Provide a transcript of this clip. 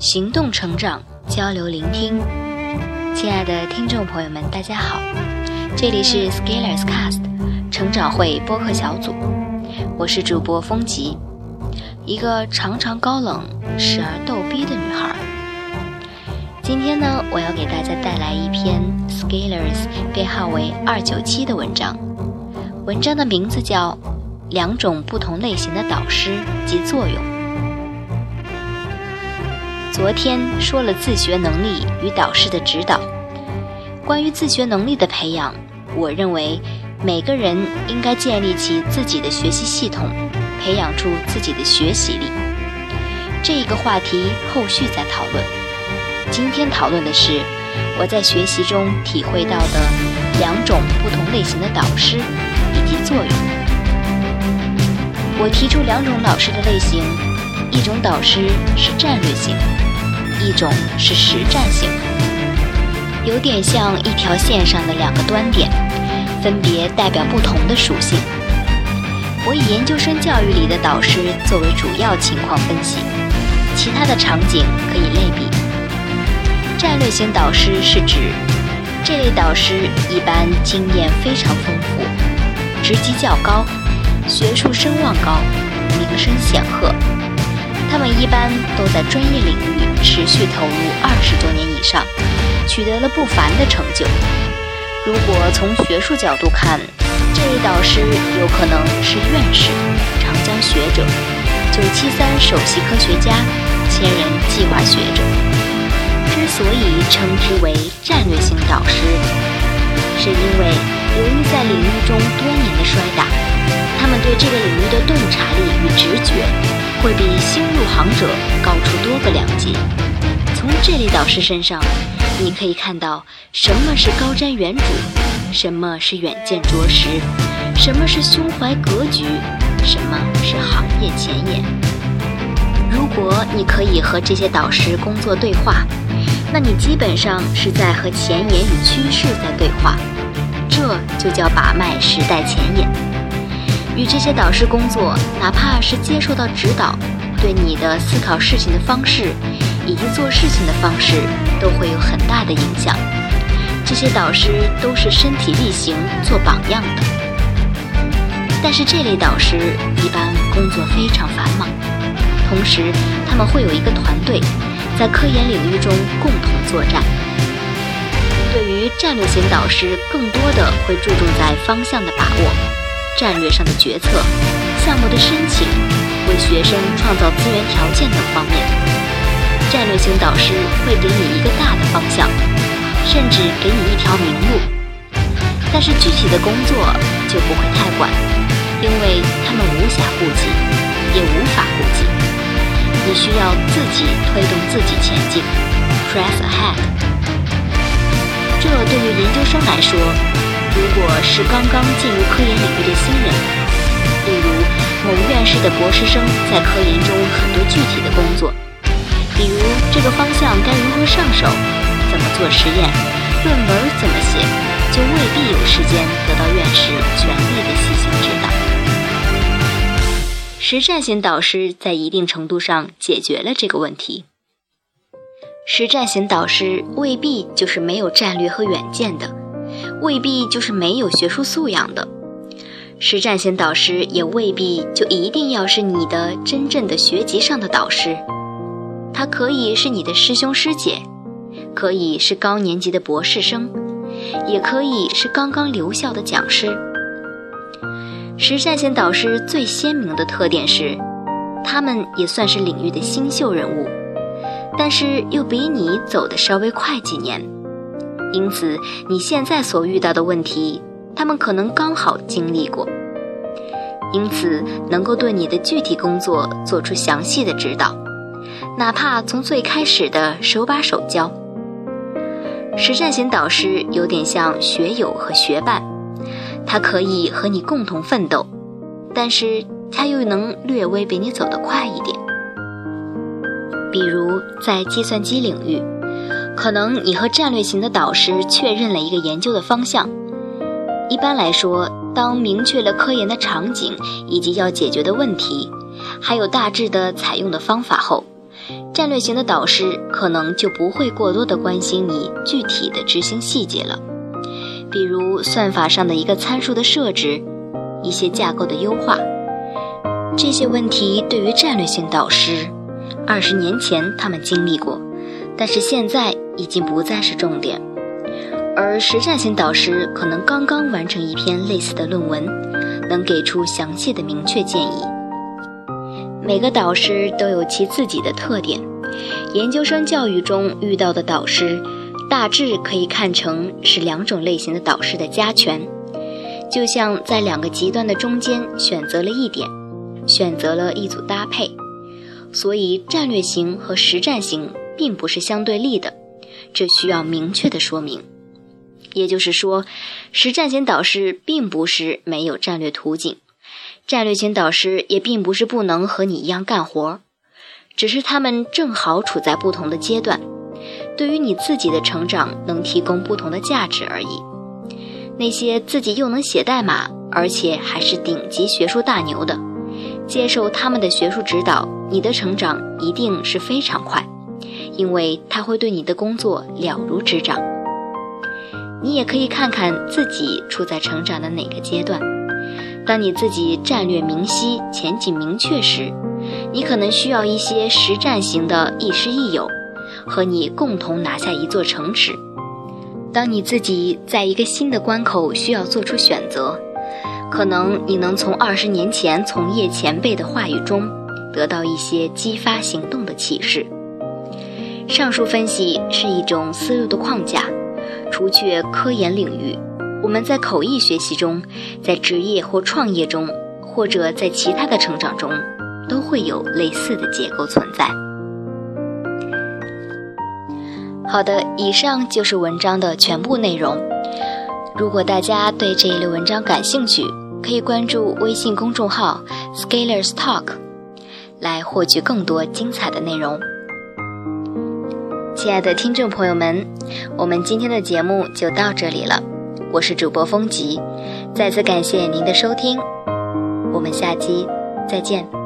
行动成长，交流聆听。亲爱的听众朋友们，大家好，这里是 Scalers Cast 成长会播客小组，我是主播风吉，一个常常高冷、时而逗逼的女孩。今天呢，我要给大家带来一篇 Scalers 编号为二九七的文章，文章的名字叫《两种不同类型的导师及作用》。昨天说了自学能力与导师的指导。关于自学能力的培养，我认为每个人应该建立起自己的学习系统，培养出自己的学习力。这一个话题后续再讨论。今天讨论的是我在学习中体会到的两种不同类型的导师以及作用。我提出两种老师的类型，一种导师是战略性。一种是实战性，有点像一条线上的两个端点，分别代表不同的属性。我以研究生教育里的导师作为主要情况分析，其他的场景可以类比。战略型导师是指这类导师一般经验非常丰富，职级较高，学术声望高，名声显赫。他们一般都在专业领域持续投入二十多年以上，取得了不凡的成就。如果从学术角度看，这位导师有可能是院士、长江学者、九七三首席科学家、千人计划学者。之所以称之为战略性导师，是因为由于在领域中多年的摔打，他们对这个领域的洞察力与直觉。会比新入行者高出多个两级。从这类导师身上，你可以看到什么是高瞻远瞩，什么是远见卓识，什么是胸怀格局，什么是行业前沿。如果你可以和这些导师工作对话，那你基本上是在和前沿与趋势在对话，这就叫把脉时代前沿。与这些导师工作，哪怕是接受到指导，对你的思考事情的方式以及做事情的方式都会有很大的影响。这些导师都是身体力行做榜样的。但是这类导师一般工作非常繁忙，同时他们会有一个团队，在科研领域中共同作战。对于战略型导师，更多的会注重在方向的把握。战略上的决策、项目的申请、为学生创造资源条件等方面，战略性导师会给你一个大的方向，甚至给你一条明路。但是具体的工作就不会太管，因为他们无暇顾及，也无法顾及。你需要自己推动自己前进，press ahead。这对于研究生来说。如果是刚刚进入科研领域的新人，例如某院士的博士生在科研中很多具体的工作，比如这个方向该如何上手，怎么做实验，论文怎么写，就未必有时间得到院士全力的细心指导。实战型导师在一定程度上解决了这个问题。实战型导师未必就是没有战略和远见的。未必就是没有学术素养的，实战型导师也未必就一定要是你的真正的学籍上的导师，他可以是你的师兄师姐，可以是高年级的博士生，也可以是刚刚留校的讲师。实战型导师最鲜明的特点是，他们也算是领域的新秀人物，但是又比你走得稍微快几年。因此，你现在所遇到的问题，他们可能刚好经历过，因此能够对你的具体工作做出详细的指导，哪怕从最开始的手把手教。实战型导师有点像学友和学伴，他可以和你共同奋斗，但是他又能略微比你走得快一点。比如在计算机领域。可能你和战略型的导师确认了一个研究的方向。一般来说，当明确了科研的场景以及要解决的问题，还有大致的采用的方法后，战略型的导师可能就不会过多的关心你具体的执行细节了，比如算法上的一个参数的设置，一些架构的优化，这些问题对于战略性导师，二十年前他们经历过，但是现在已经不再是重点，而实战型导师可能刚刚完成一篇类似的论文，能给出详细的明确建议。每个导师都有其自己的特点，研究生教育中遇到的导师，大致可以看成是两种类型的导师的加权，就像在两个极端的中间选择了一点，选择了一组搭配，所以战略型和实战型并不是相对立的，这需要明确的说明。也就是说，实战型导师并不是没有战略图景。战略型导师也并不是不能和你一样干活，只是他们正好处在不同的阶段，对于你自己的成长能提供不同的价值而已。那些自己又能写代码，而且还是顶级学术大牛的，接受他们的学术指导，你的成长一定是非常快，因为他会对你的工作了如指掌。你也可以看看自己处在成长的哪个阶段。当你自己战略明晰、前景明确时，你可能需要一些实战型的亦师亦友，和你共同拿下一座城池。当你自己在一个新的关口需要做出选择，可能你能从二十年前从业前辈的话语中得到一些激发行动的启示。上述分析是一种思路的框架，除却科研领域。我们在口译学习中，在职业或创业中，或者在其他的成长中，都会有类似的结构存在。好的，以上就是文章的全部内容。如果大家对这一类文章感兴趣，可以关注微信公众号 “Scalers Talk” 来获取更多精彩的内容。亲爱的听众朋友们，我们今天的节目就到这里了。我是主播风吉，再次感谢您的收听，我们下期再见。